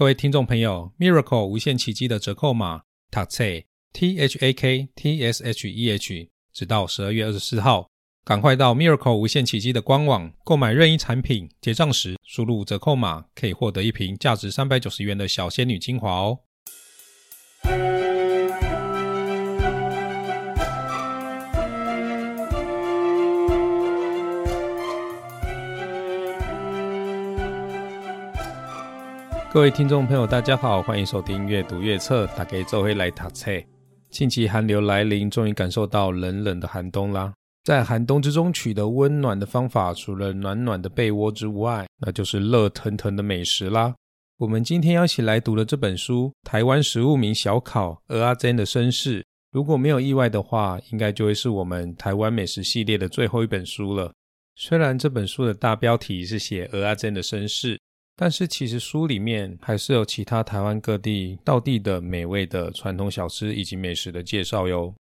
各位听众朋友，Miracle 无限奇迹的折扣码 TAKTSH T H A K T S H E H，直到十二月二十四号，赶快到 Miracle 无限奇迹的官网购买任意产品，结账时输入折扣码，可以获得一瓶价值三百九十元的小仙女精华哦。各位听众朋友，大家好，欢迎收听阅读月测，打给周辉来读册。近期寒流来临，终于感受到冷冷的寒冬啦。在寒冬之中取得温暖的方法，除了暖暖的被窝之外，那就是热腾腾的美食啦。我们今天要一起来读的这本书《台湾食物名小考：鹅阿珍的身世》，如果没有意外的话，应该就会是我们台湾美食系列的最后一本书了。虽然这本书的大标题是写鹅阿珍的身世。但是其实书里面还是有其他台湾各地道地的美味的传统小吃以及美食的介绍哟。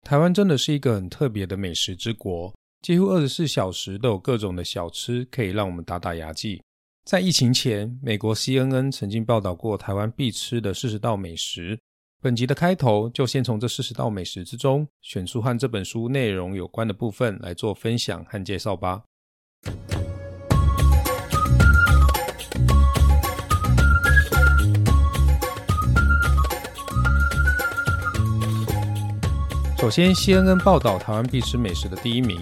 台湾真的是一个很特别的美食之国，几乎二十四小时都有各种的小吃可以让我们打打牙祭。在疫情前，美国 CNN 曾经报道过台湾必吃的四十道美食。本集的开头就先从这四十道美食之中选出和这本书内容有关的部分来做分享和介绍吧。首先，CNN 报道台湾必吃美食的第一名，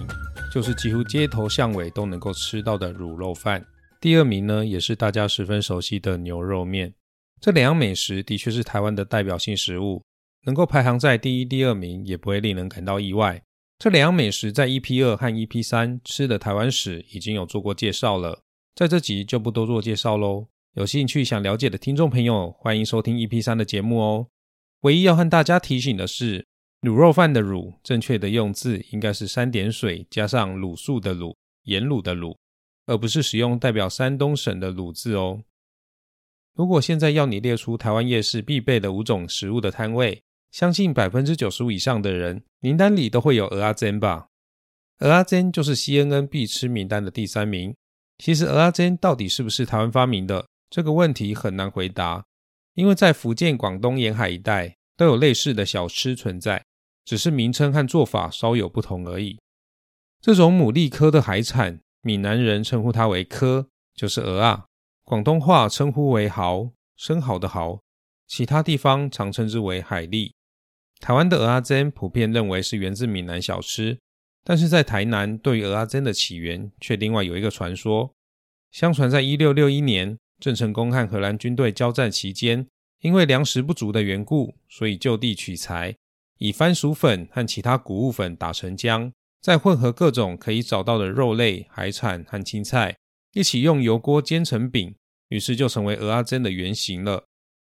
就是几乎街头巷尾都能够吃到的卤肉饭。第二名呢，也是大家十分熟悉的牛肉面。这两样美食的确是台湾的代表性食物，能够排行在第一、第二名，也不会令人感到意外。这两样美食在 EP 二和 EP 三吃的台湾史已经有做过介绍了，在这集就不多做介绍喽。有兴趣想了解的听众朋友，欢迎收听 EP 三的节目哦。唯一要和大家提醒的是。卤肉饭的卤，正确的用字应该是三点水加上卤素的卤，盐卤的卤，而不是使用代表山东省的卤字哦。如果现在要你列出台湾夜市必备的五种食物的摊位，相信百分之九十五以上的人名单里都会有鹅阿珍吧？鹅阿珍就是 CNN 必吃名单的第三名。其实鹅阿珍到底是不是台湾发明的？这个问题很难回答，因为在福建、广东沿海一带都有类似的小吃存在。只是名称和做法稍有不同而已。这种牡蛎科的海产，闽南人称呼它为科，就是鹅啊。广东话称呼为蚝，生蚝的蚝。其他地方常称之为海蛎。台湾的鹅阿珍普遍认为是源自闽南小吃，但是在台南对于鹅阿珍的起源却另外有一个传说。相传在一六六一年，郑成功和荷兰军队交战期间，因为粮食不足的缘故，所以就地取材。以番薯粉和其他谷物粉打成浆，再混合各种可以找到的肉类、海产和青菜，一起用油锅煎成饼，于是就成为鹅阿珍的原型了。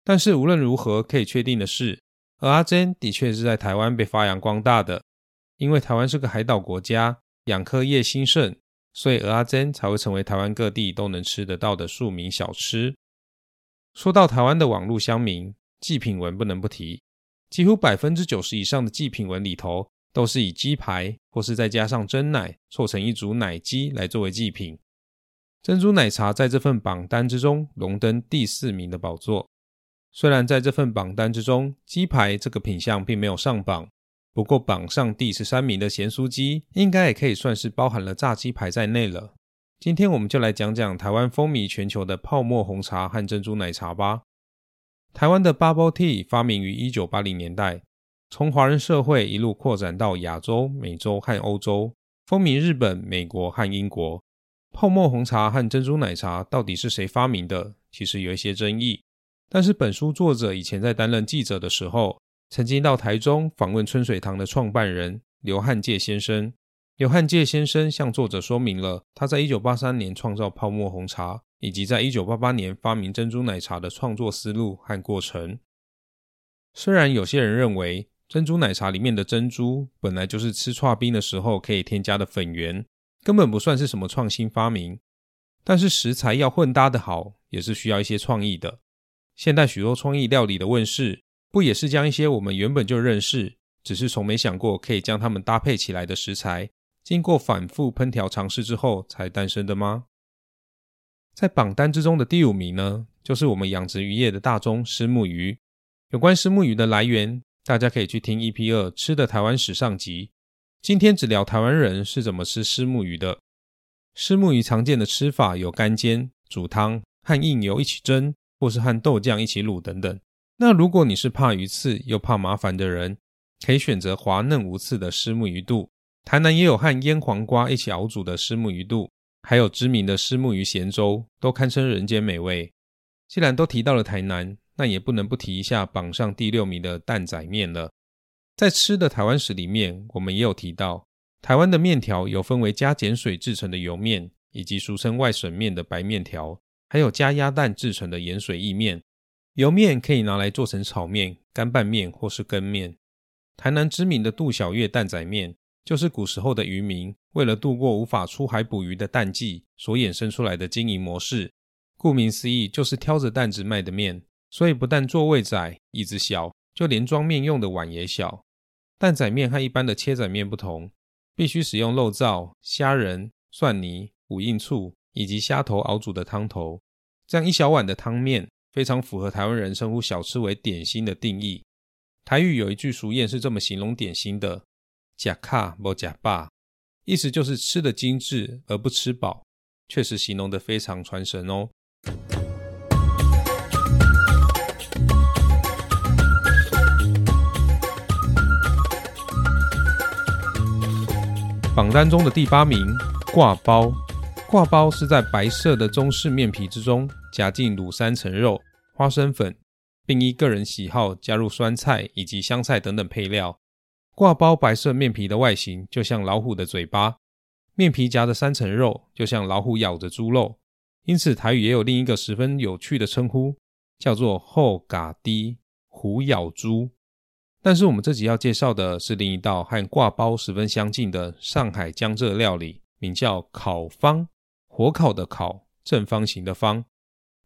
但是无论如何，可以确定的是，鹅阿珍的确是在台湾被发扬光大的。因为台湾是个海岛国家，养科业兴盛，所以鹅阿珍才会成为台湾各地都能吃得到的庶民小吃。说到台湾的网络乡民，祭品文不能不提。几乎百分之九十以上的祭品文里头，都是以鸡排或是再加上真奶凑成一组奶鸡来作为祭品。珍珠奶茶在这份榜单之中荣登第四名的宝座。虽然在这份榜单之中，鸡排这个品相并没有上榜，不过榜上第十三名的咸酥鸡，应该也可以算是包含了炸鸡排在内了。今天我们就来讲讲台湾风靡全球的泡沫红茶和珍珠奶茶吧。台湾的 Bubble Tea 发明于一九八零年代，从华人社会一路扩展到亚洲、美洲和欧洲，风靡日本、美国和英国。泡沫红茶和珍珠奶茶到底是谁发明的？其实有一些争议。但是本书作者以前在担任记者的时候，曾经到台中访问春水堂的创办人刘汉介先生。刘汉介先生向作者说明了他在一九八三年创造泡沫红茶。以及在一九八八年发明珍珠奶茶的创作思路和过程。虽然有些人认为珍珠奶茶里面的珍珠本来就是吃串冰的时候可以添加的粉圆，根本不算是什么创新发明，但是食材要混搭的好，也是需要一些创意的。现代许多创意料理的问世，不也是将一些我们原本就认识，只是从没想过可以将它们搭配起来的食材，经过反复烹调尝试之后才诞生的吗？在榜单之中的第五名呢，就是我们养殖渔业的大宗虱目鱼。有关虱目鱼的来源，大家可以去听 EP 二吃的台湾史上集。今天只聊台湾人是怎么吃虱目鱼的。虱目鱼常见的吃法有干煎、煮汤、和硬油一起蒸，或是和豆酱一起卤等等。那如果你是怕鱼刺又怕麻烦的人，可以选择滑嫩无刺的虱目鱼肚。台南也有和腌黄瓜一起熬煮的虱目鱼肚，还有知名的虱目鱼咸粥，都堪称人间美味。既然都提到了台南，那也不能不提一下榜上第六名的蛋仔面了。在吃的台湾史里面，我们也有提到，台湾的面条有分为加碱水制成的油面，以及俗称外省面的白面条，还有加鸭蛋制成的盐水意面。油面可以拿来做成炒面、干拌面或是羹面。台南知名的杜小月蛋仔面，就是古时候的渔民为了度过无法出海捕鱼的淡季所衍生出来的经营模式。顾名思义，就是挑着担子卖的面。所以不但座位窄、椅子小，就连装面用的碗也小。蛋仔面和一般的切仔面不同，必须使用肉燥、虾仁、蒜泥、五印醋以及虾头熬煮的汤头。这样一小碗的汤面。非常符合台湾人称呼小吃为点心的定义。台语有一句俗谚是这么形容点心的：“假卡不假霸”，意思就是吃的精致而不吃饱，确实形容的非常传神哦。榜单中的第八名挂包，挂包是在白色的中式面皮之中。夹进卤三层肉、花生粉，并依个人喜好加入酸菜以及香菜等等配料。挂包白色面皮的外形就像老虎的嘴巴，面皮夹的三层肉就像老虎咬着猪肉，因此台语也有另一个十分有趣的称呼，叫做“后嘎滴虎咬猪”。但是我们这集要介绍的是另一道和挂包十分相近的上海江浙料理，名叫烤方，火烤的烤，正方形的方。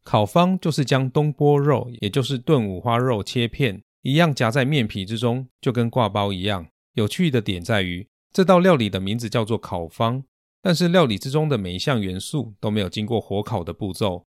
烤方就是将东坡肉，也就是炖五花肉切片，一样夹在面皮之中，就跟挂包一样。有趣的点在于，这道料理的名字叫做烤方，但是料理之中的每一项元素都没有经过火烤的步骤。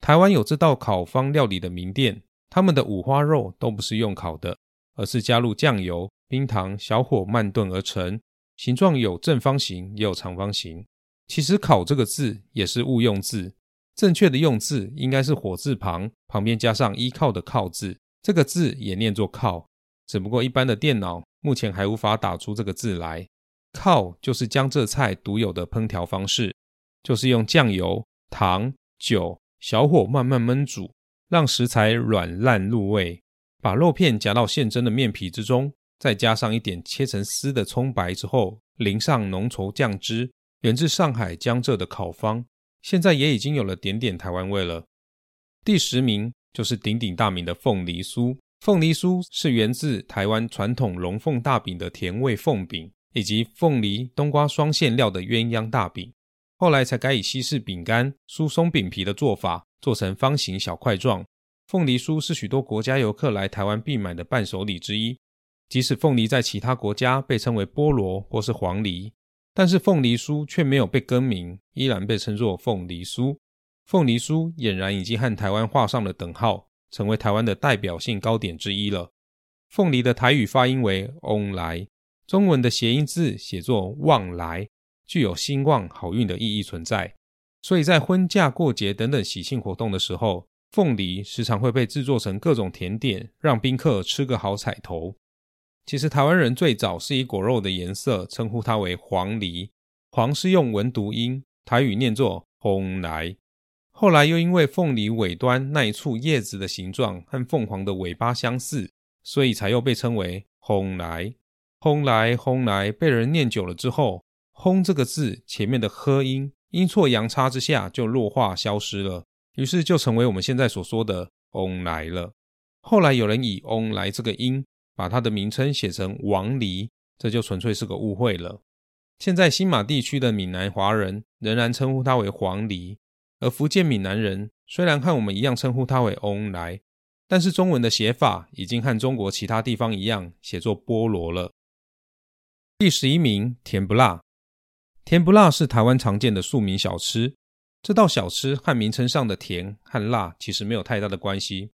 台湾有这道烤方料理的名店，他们的五花肉都不是用烤的，而是加入酱油、冰糖，小火慢炖而成，形状有正方形，也有长方形。其实“烤”这个字也是误用字。正确的用字应该是火字旁，旁边加上依靠的靠字，这个字也念作靠，只不过一般的电脑目前还无法打出这个字来。靠就是江浙菜独有的烹调方式，就是用酱油、糖、酒，小火慢慢焖煮，让食材软烂入味，把肉片夹到现蒸的面皮之中，再加上一点切成丝的葱白之后，淋上浓稠酱汁，源自上海江浙的烤方。现在也已经有了点点台湾味了。第十名就是鼎鼎大名的凤梨酥。凤梨酥是源自台湾传统龙凤大饼的甜味凤饼，以及凤梨冬瓜双馅料的鸳鸯大饼，后来才改以西式饼干酥松饼皮的做法，做成方形小块状。凤梨酥是许多国家游客来台湾必买的伴手礼之一。即使凤梨在其他国家被称为菠萝或是黄梨。但是凤梨酥却没有被更名，依然被称作凤梨酥。凤梨酥俨然已经和台湾画上了等号，成为台湾的代表性糕点之一了。凤梨的台语发音为“翁来”，中文的谐音字写作“旺来”，具有兴旺好运的意义存在。所以在婚嫁、过节等等喜庆活动的时候，凤梨时常会被制作成各种甜点，让宾客吃个好彩头。其实台湾人最早是以果肉的颜色称呼它为黄梨，黄是用文读音，台语念作红来。后来又因为凤梨尾端那一簇叶子的形状和凤凰的尾巴相似，所以才又被称为红来。红来红来被人念久了之后，轰这个字前面的呵音阴错阳差之下就弱化消失了，于是就成为我们现在所说的翁来了。后来有人以翁来这个音。把它的名称写成王梨，这就纯粹是个误会了。现在新马地区的闽南华人仍然称呼它为黄梨，而福建闽南人虽然和我们一样称呼它为翁来，但是中文的写法已经和中国其他地方一样写作菠萝了。第十一名，甜不辣。甜不辣是台湾常见的庶民小吃，这道小吃和名称上的甜和辣其实没有太大的关系，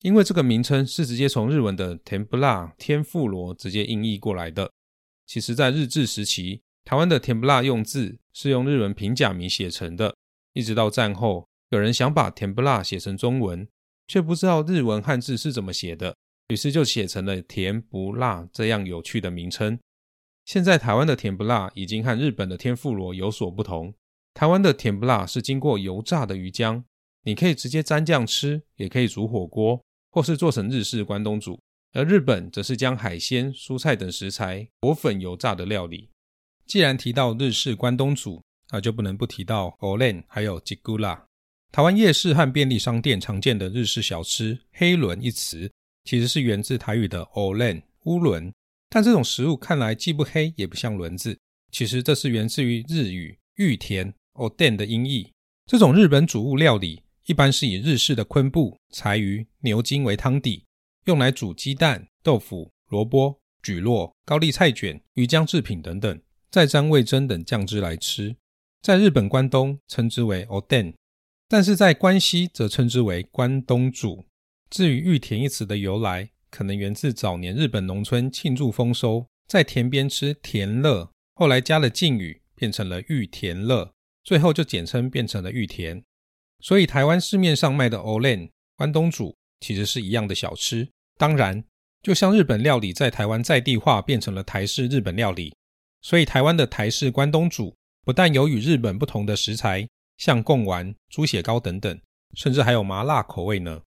因为这个名称是直接从日文的甜不辣天妇罗直接音译过来的。其实，在日治时期，台湾的甜不辣用字是用日文平假名写成的，一直到战后，有人想把甜不辣写成中文，却不知道日文汉字是怎么写的，于是就写成了甜不辣这样有趣的名称。现在台湾的甜不辣已经和日本的天妇罗有所不同。台湾的甜不辣是经过油炸的鱼浆，你可以直接沾酱吃，也可以煮火锅，或是做成日式关东煮。而日本则是将海鲜、蔬菜等食材裹粉油炸的料理。既然提到日式关东煮，那就不能不提到 Olen 还有吉古拉。台湾夜市和便利商店常见的日式小吃“黑轮”一词，其实是源自台语的 Olen 乌轮。但这种食物看来既不黑也不像轮子，其实这是源自于日语玉田。Oden 的音译，这种日本主物料理一般是以日式的昆布、柴鱼、牛筋为汤底，用来煮鸡蛋、豆腐、萝卜、蒟蒻、高丽菜卷、鱼浆制品等等，再沾味噌等酱汁来吃。在日本关东称之为 Oden，但是在关西则称之为关东煮。至于玉田一词的由来，可能源自早年日本农村庆祝丰收，在田边吃田乐，后来加了敬语，变成了玉田乐。最后就简称变成了玉田，所以台湾市面上卖的 Olen 关东煮其实是一样的小吃。当然，就像日本料理在台湾在地化变成了台式日本料理，所以台湾的台式关东煮不但有与日本不同的食材，像贡丸、猪血糕等等，甚至还有麻辣口味呢。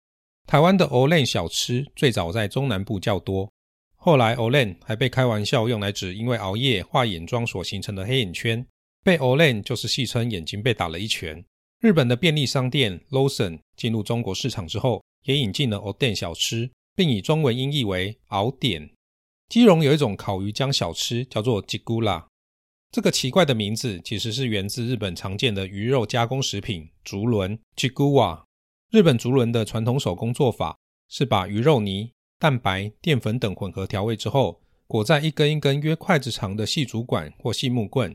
台湾的 Olen 小吃最早在中南部较多，后来 Olen 还被开玩笑用来指因为熬夜化眼妆所形成的黑眼圈。被 Olen 就是戏称眼睛被打了一拳。日本的便利商店 Lawson 进入中国市场之后，也引进了 Olen 小吃，并以中文音译为熬点。基隆有一种烤鱼浆小吃，叫做吉古拉。这个奇怪的名字其实是源自日本常见的鱼肉加工食品竹轮 （jigua）。日本竹轮的传统手工做法是把鱼肉泥、蛋白、淀粉等混合调味之后，裹在一根一根约筷子长的细竹管或细木棍。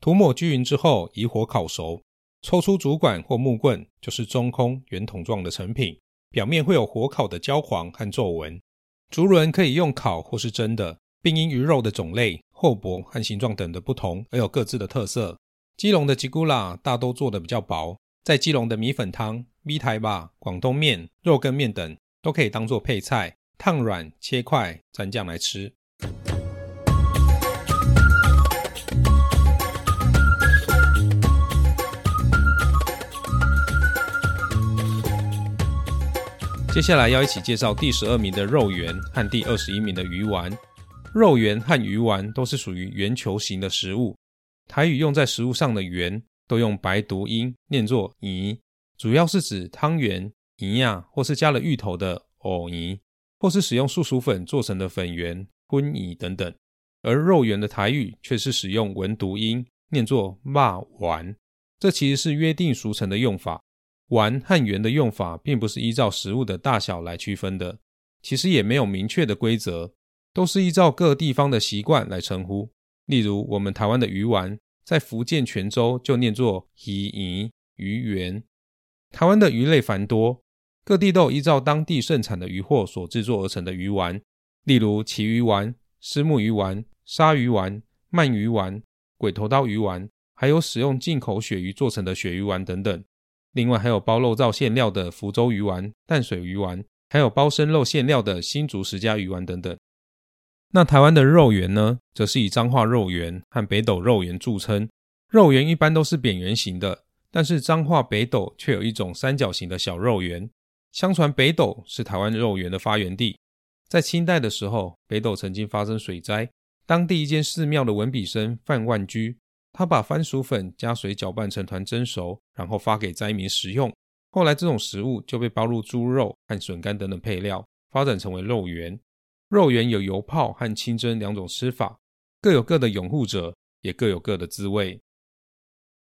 涂抹均匀之后，以火烤熟，抽出竹管或木棍，就是中空圆筒状的成品，表面会有火烤的焦黄和皱纹。竹轮可以用烤或是蒸的，并因鱼肉的种类、厚薄和形状等的不同而有各自的特色。基隆的吉古拉大都做的比较薄，在基隆的米粉汤、米台吧、广东面、肉羹面等都可以当做配菜，烫软切块蘸酱来吃。接下来要一起介绍第十二名的肉圆和第二十一名的鱼丸。肉圆和鱼丸都是属于圆球形的食物。台语用在食物上的圆都用白读音念作“宜”，主要是指汤圆、泥呀，或是加了芋头的“藕泥”，或是使用素薯粉做成的粉圆、荤泥等等。而肉圆的台语却是使用文读音念作“骂丸”，这其实是约定俗成的用法。丸和圆的用法并不是依照食物的大小来区分的，其实也没有明确的规则，都是依照各地方的习惯来称呼。例如，我们台湾的鱼丸，在福建泉州就念作鱼宜鱼圆。台湾的鱼类繁多，各地都依照当地盛产的鱼货所制作而成的鱼丸，例如旗鱼丸、虱目鱼丸、鲨鱼丸、鳗鱼丸、鬼头刀鱼丸，还有使用进口鳕鱼做成的鳕鱼丸等等。另外还有包肉燥馅料的福州鱼丸、淡水鱼丸，还有包生肉馅料的新竹石家鱼丸等等。那台湾的肉圆呢，则是以彰化肉圆和北斗肉圆著称。肉圆一般都是扁圆形的，但是彰化北斗却有一种三角形的小肉圆。相传北斗是台湾肉圆的发源地。在清代的时候，北斗曾经发生水灾，当地一间寺庙的文笔生范万居。他把番薯粉加水搅拌成团蒸熟，然后发给灾民食用。后来这种食物就被包入猪肉和笋干等等配料，发展成为肉圆。肉圆有油泡和清蒸两种吃法，各有各的拥护者，也各有各的滋味。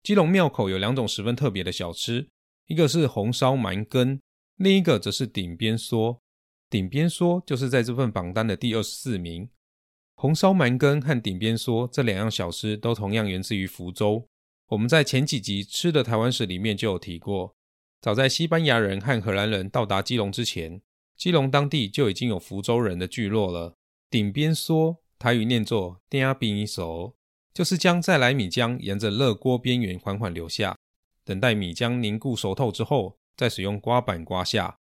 基隆庙口有两种十分特别的小吃，一个是红烧蛮根，另一个则是顶边梭。顶边梭就是在这份榜单的第二十四名。红烧蛮根和顶边梭这两样小吃都同样源自于福州。我们在前几集吃的台湾史里面就有提过，早在西班牙人和荷兰人到达基隆之前，基隆当地就已经有福州人的聚落了。顶边梭，台语念作“丁阿比手”，就是将再来米浆沿着热锅边缘缓缓流下，等待米浆凝固熟透之后，再使用刮板刮下。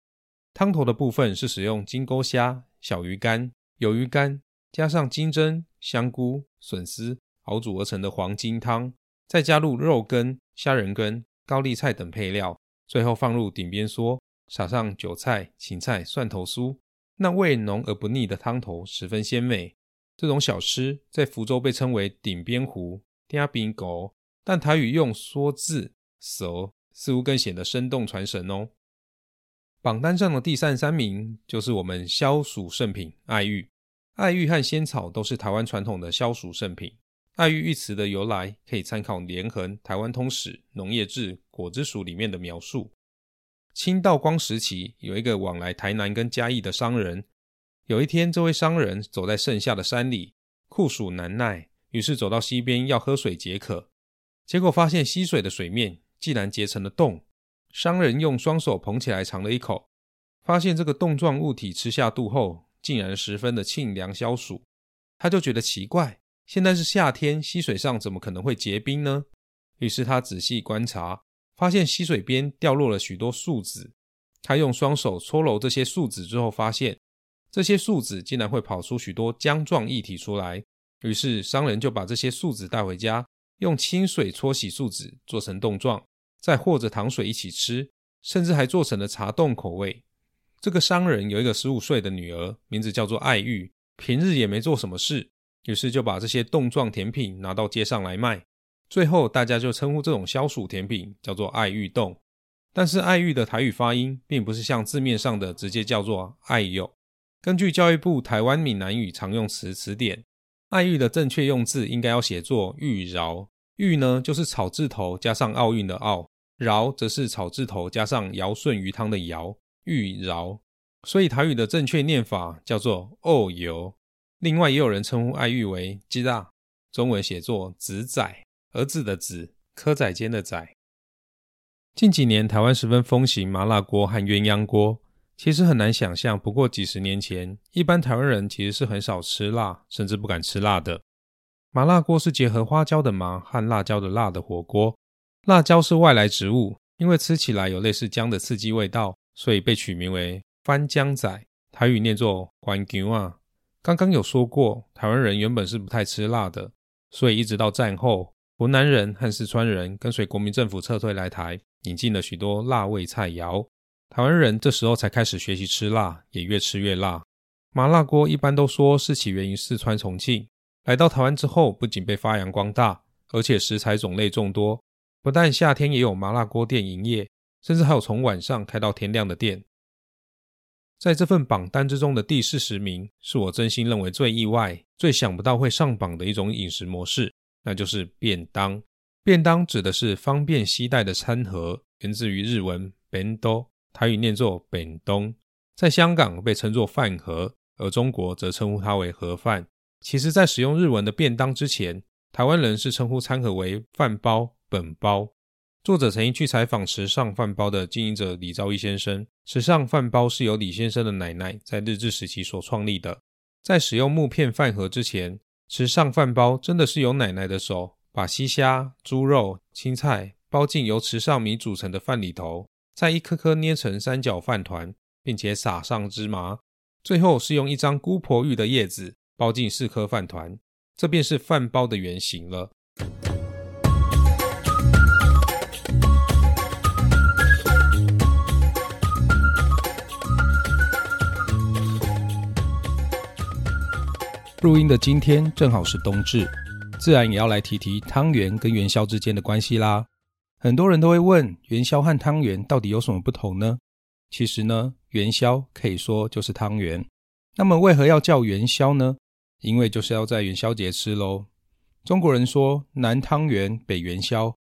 汤头的部分是使用金钩虾、小鱼干、鱿鱼干，加上金针、香菇、笋丝熬煮而成的黄金汤。再加入肉羹、虾仁羹、高丽菜等配料，最后放入顶边梭，撒上韭菜、芹菜、蒜头酥，那味浓而不腻的汤头十分鲜美。这种小吃在福州被称为顶边糊、嗲饼狗，但台语用“梭”字“熟”，似乎更显得生动传神哦。榜单上的第三三名就是我们消暑圣品爱玉，爱玉和仙草都是台湾传统的消暑圣品。爱玉一词的由来，可以参考《连横台湾通史·农业志果子属》里面的描述。清道光时期，有一个往来台南跟嘉义的商人。有一天，这位商人走在盛夏的山里，酷暑难耐，于是走到溪边要喝水解渴。结果发现溪水的水面竟然结成了冻。商人用双手捧起来尝了一口，发现这个冻状物体吃下肚后，竟然十分的沁凉消暑。他就觉得奇怪。现在是夏天，溪水上怎么可能会结冰呢？于是他仔细观察，发现溪水边掉落了许多树籽。他用双手搓揉这些树籽之后，发现这些树籽竟然会跑出许多浆状液体出来。于是商人就把这些树籽带回家，用清水搓洗树籽，做成冻状，再和着糖水一起吃，甚至还做成了茶冻口味。这个商人有一个十五岁的女儿，名字叫做爱玉，平日也没做什么事。于是就把这些冻状甜品拿到街上来卖，最后大家就称呼这种消暑甜品叫做爱玉冻。但是爱玉的台语发音并不是像字面上的直接叫做爱柚。根据教育部台湾闽南语常用词词典，爱玉的正确用字应该要写作玉饶。玉呢就是草字头加上奥运的奥，饶则是草字头加上尧舜鱼汤的尧，玉饶。所以台语的正确念法叫做哦油。另外，也有人称呼爱玉为“鸡大”，中文写作“子仔”，儿子的“子”，蚵仔煎的“仔”。近几年，台湾十分风行麻辣锅和鸳鸯锅。其实很难想象，不过几十年前，一般台湾人其实是很少吃辣，甚至不敢吃辣的。麻辣锅是结合花椒的麻和辣椒的辣的火锅。辣椒是外来植物，因为吃起来有类似姜的刺激味道，所以被取名为“番姜仔”，台语念作“番姜啊”。刚刚有说过，台湾人原本是不太吃辣的，所以一直到战后，湖南人和四川人跟随国民政府撤退来台，引进了许多辣味菜肴。台湾人这时候才开始学习吃辣，也越吃越辣。麻辣锅一般都说是起源于四川重庆，来到台湾之后，不仅被发扬光大，而且食材种类众多，不但夏天也有麻辣锅店营业，甚至还有从晚上开到天亮的店。在这份榜单之中的第四十名，是我真心认为最意外、最想不到会上榜的一种饮食模式，那就是便当。便当指的是方便携带的餐盒，源自于日文便当台语念作 “bendo”，在香港被称作饭盒，而中国则称呼它为盒饭。其实，在使用日文的便当之前，台湾人是称呼餐盒为饭包、本包。作者曾经去采访时尚饭包的经营者李兆义先生。时尚饭包是由李先生的奶奶在日治时期所创立的。在使用木片饭盒之前，池上饭包真的是由奶奶的手把西虾、猪肉、青菜包进由池上米组成的饭里头，再一颗颗捏成三角饭团，并且撒上芝麻，最后是用一张姑婆芋的叶子包进四颗饭团，这便是饭包的原型了。录音的今天正好是冬至，自然也要来提提汤圆跟元宵之间的关系啦。很多人都会问，元宵和汤圆到底有什么不同呢？其实呢，元宵可以说就是汤圆。那么为何要叫元宵呢？因为就是要在元宵节吃喽。中国人说南汤圆，北元宵。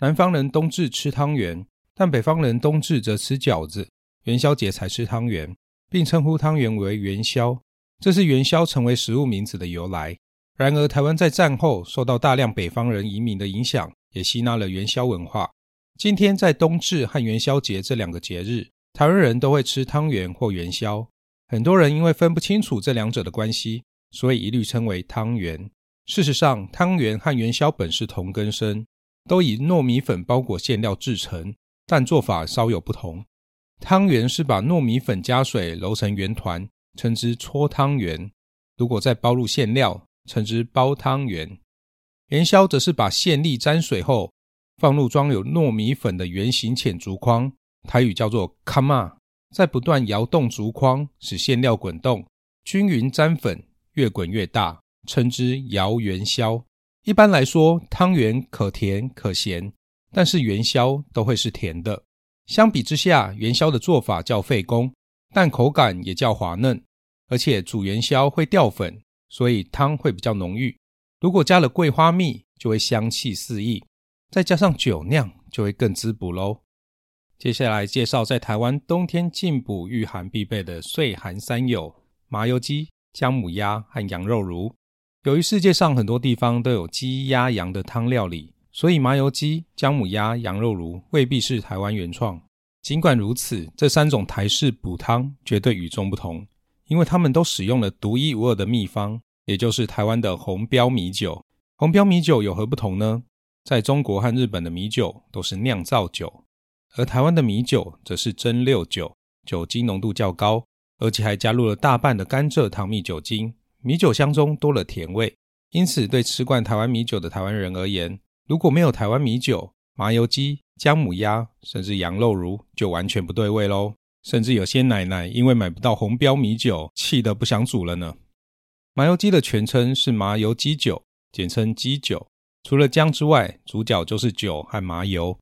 南方人冬至吃汤圆，但北方人冬至则吃饺子，元宵节才吃汤圆，并称呼汤圆为元宵。这是元宵成为食物名字的由来。然而，台湾在战后受到大量北方人移民的影响，也吸纳了元宵文化。今天在冬至和元宵节这两个节日，台湾人都会吃汤圆或元宵。很多人因为分不清楚这两者的关系，所以一律称为汤圆。事实上，汤圆和元宵本是同根生，都以糯米粉包裹馅料制成，但做法稍有不同。汤圆是把糯米粉加水揉成圆团，称之搓汤圆；如果再包入馅料，称之包汤圆。元宵则是把馅粒沾水后，放入装有糯米粉的圆形浅竹筐，台语叫做卡玛，在不断摇动竹筐，使馅料滚动，均匀沾粉，越滚越大，称之摇元宵。一般来说，汤圆可甜可咸，但是元宵都会是甜的。相比之下，元宵的做法较费工，但口感也较滑嫩，而且煮元宵会掉粉，所以汤会比较浓郁。如果加了桂花蜜，就会香气四溢；再加上酒酿，就会更滋补喽。接下来介绍在台湾冬天进补御寒必备的岁寒三友：麻油鸡、姜母鸭和羊肉炉。由于世界上很多地方都有鸡、鸭、羊的汤料理，所以麻油鸡、姜母鸭、羊肉炉未必是台湾原创。尽管如此，这三种台式补汤绝对与众不同，因为他们都使用了独一无二的秘方。也就是台湾的红标米酒，红标米酒有何不同呢？在中国和日本的米酒都是酿造酒，而台湾的米酒则是蒸馏酒，酒精浓度较高，而且还加入了大半的甘蔗糖蜜酒精，米酒香中多了甜味。因此，对吃惯台湾米酒的台湾人而言，如果没有台湾米酒，麻油鸡、姜母鸭，甚至羊肉炉，就完全不对味喽。甚至有些奶奶因为买不到红标米酒，气得不想煮了呢。麻油鸡的全称是麻油鸡酒，简称鸡酒。除了姜之外，主角就是酒和麻油。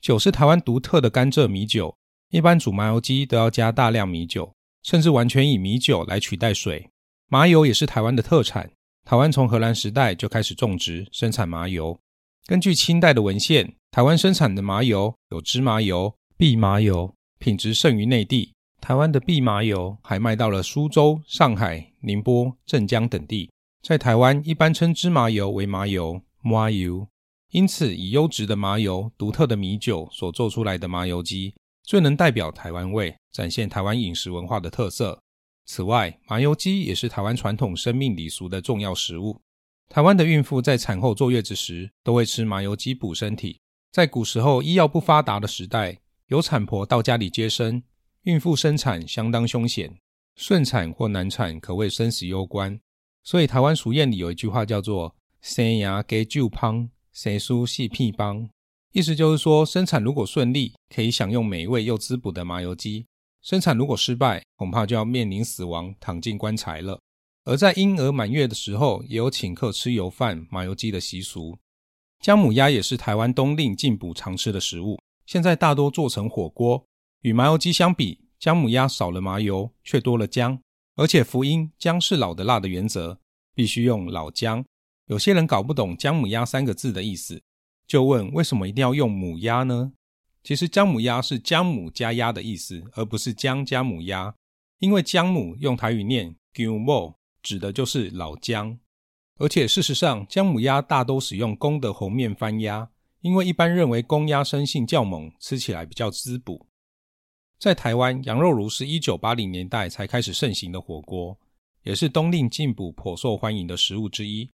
酒是台湾独特的甘蔗米酒，一般煮麻油鸡都要加大量米酒，甚至完全以米酒来取代水。麻油也是台湾的特产，台湾从荷兰时代就开始种植生产麻油。根据清代的文献，台湾生产的麻油有芝麻油、蓖麻油，品质胜于内地。台湾的蓖麻油还卖到了苏州、上海、宁波、镇江等地。在台湾，一般称芝麻油为麻油麻油。因此，以优质的麻油、独特的米酒所做出来的麻油鸡，最能代表台湾味，展现台湾饮食文化的特色。此外，麻油鸡也是台湾传统生命礼俗的重要食物。台湾的孕妇在产后坐月子时，都会吃麻油鸡补身体。在古时候医药不发达的时代，有产婆到家里接生。孕妇生产相当凶险，顺产或难产可谓生死攸关。所以台湾俗谚里有一句话叫做“生牙给旧胖，生疏细屁帮”，意思就是说，生产如果顺利，可以享用美味又滋补的麻油鸡；生产如果失败，恐怕就要面临死亡，躺进棺材了。而在婴儿满月的时候，也有请客吃油饭、麻油鸡的习俗。姜母鸭也是台湾冬令进补常吃的食物，现在大多做成火锅。与麻油鸡相比，姜母鸭少了麻油，却多了姜，而且福音“姜是老的辣”的原则，必须用老姜。有些人搞不懂“姜母鸭”三个字的意思，就问为什么一定要用母鸭呢？其实姜母鸭是姜母加鸭的意思，而不是姜加母鸭。因为姜母用台语念 “gu mo”，指的就是老姜。而且事实上，姜母鸭大都使用公的红面番鸭，因为一般认为公鸭生性较猛，吃起来比较滋补。在台湾，羊肉炉是一九八零年代才开始盛行的火锅，也是冬令进补颇受欢迎的食物之一。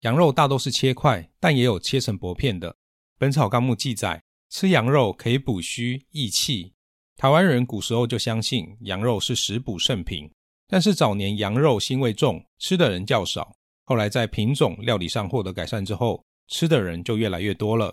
羊肉大都是切块，但也有切成薄片的。《本草纲目》记载，吃羊肉可以补虚益气。台湾人古时候就相信羊肉是食补圣品，但是早年羊肉腥味重，吃的人较少。后来在品种料理上获得改善之后，吃的人就越来越多了。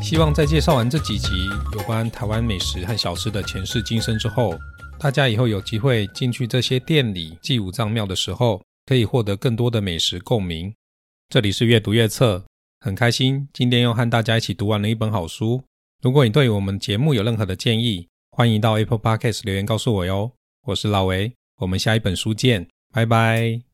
希望在介绍完这几集有关台湾美食和小吃的前世今生之后，大家以后有机会进去这些店里祭五脏庙的时候，可以获得更多的美食共鸣。这里是阅读阅册，很开心今天又和大家一起读完了一本好书。如果你对我们节目有任何的建议，欢迎到 Apple Podcast 留言告诉我哟。我是老维，我们下一本书见，拜拜。